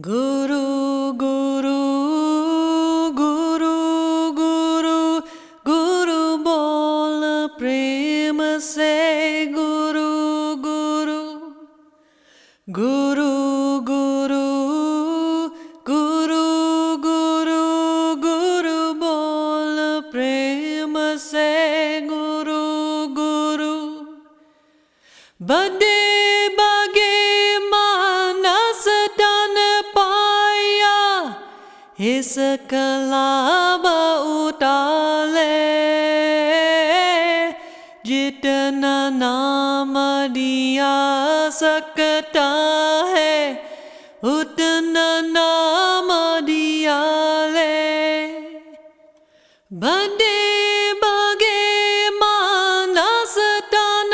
Guru, Guru, Guru, Guru, Guru bola prem se Guru, Guru, Guru, Guru, Guru, Guru, Guru bol prem se Guru, Guru, Bade. इस कलाब उताले, जितना नाम दिया सकता है, उतना नाम दिया ले। बड़े बगे मानस तन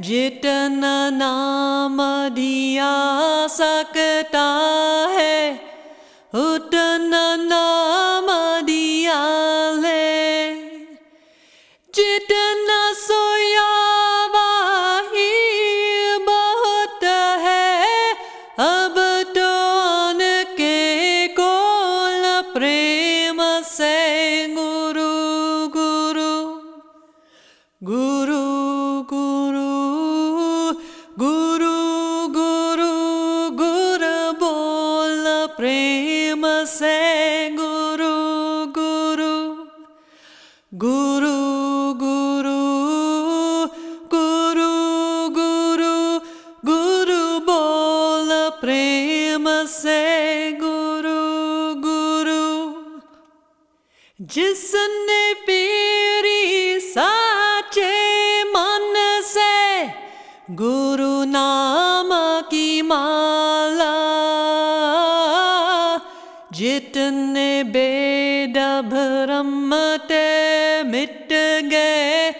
जितना नाम दिया सकता है, उतना नाम दिया ले। जितना सोया बहुत है, अब तो के कोल प्रेम से गुरु गुरु गुरु। se guru guru guru guru guru guru guru bola prema se guru guru. Jisne piri sache man se guru nama ki maa जितने बेद भ्रम ते मिट गए।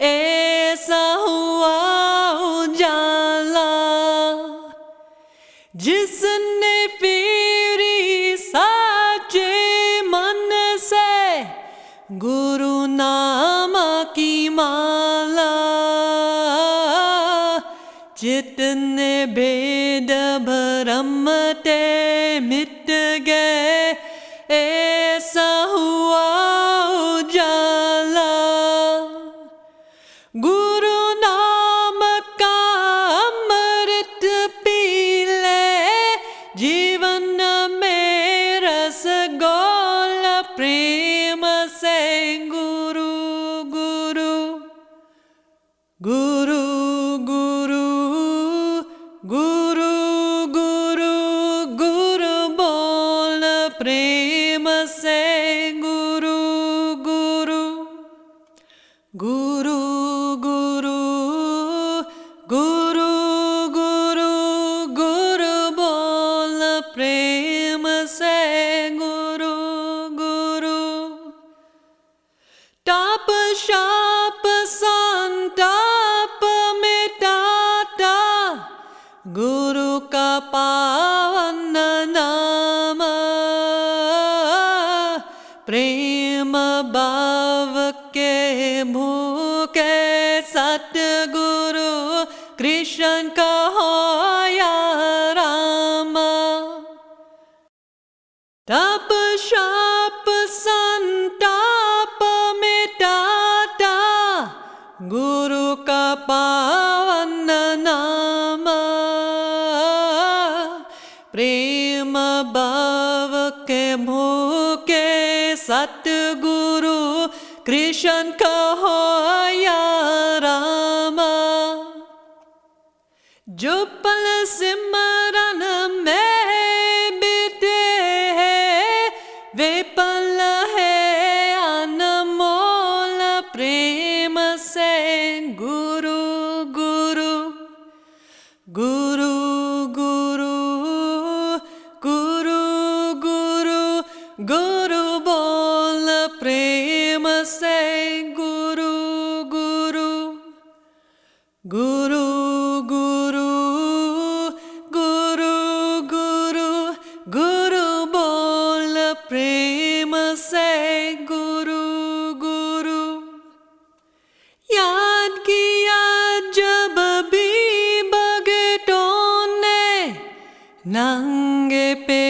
ऐसा हुआ उजाला। जिसने पीरी साचे मन से गुरु नाम की माला। जितने भेद भ्रम ते मिट गए। प सन्ताप मेटाता गु क पावनम प्रेम बाबके के भूके सतगुरु कृष्ण कहो भूखे सतगुरु कृष्ण कहो, या राम। जो पल सिमरन में बीते हैं, वे पल है अनमोल प्रेम से। गुरु गुरु गुरु गुरु Guru Guru Guru Guru Guru bol prem se Guru Guru. Yad kiya jab bhi bhagton ne nange pe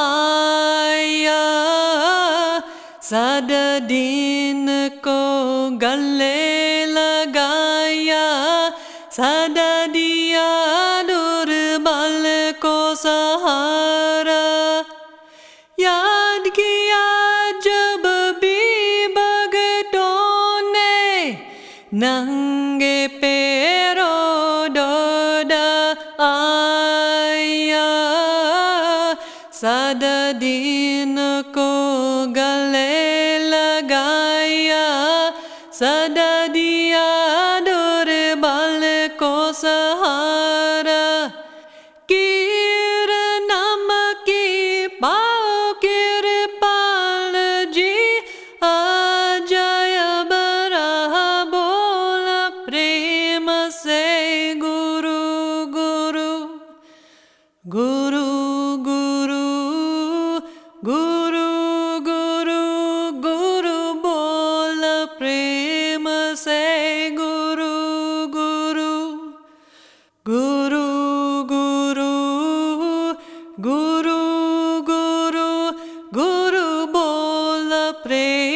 aya sadadin गले लगाया सादा दिया दुर्बल को सहारा। याद किया जब भी बगतो ने नग पेरो आया सदीन सहा sofrer.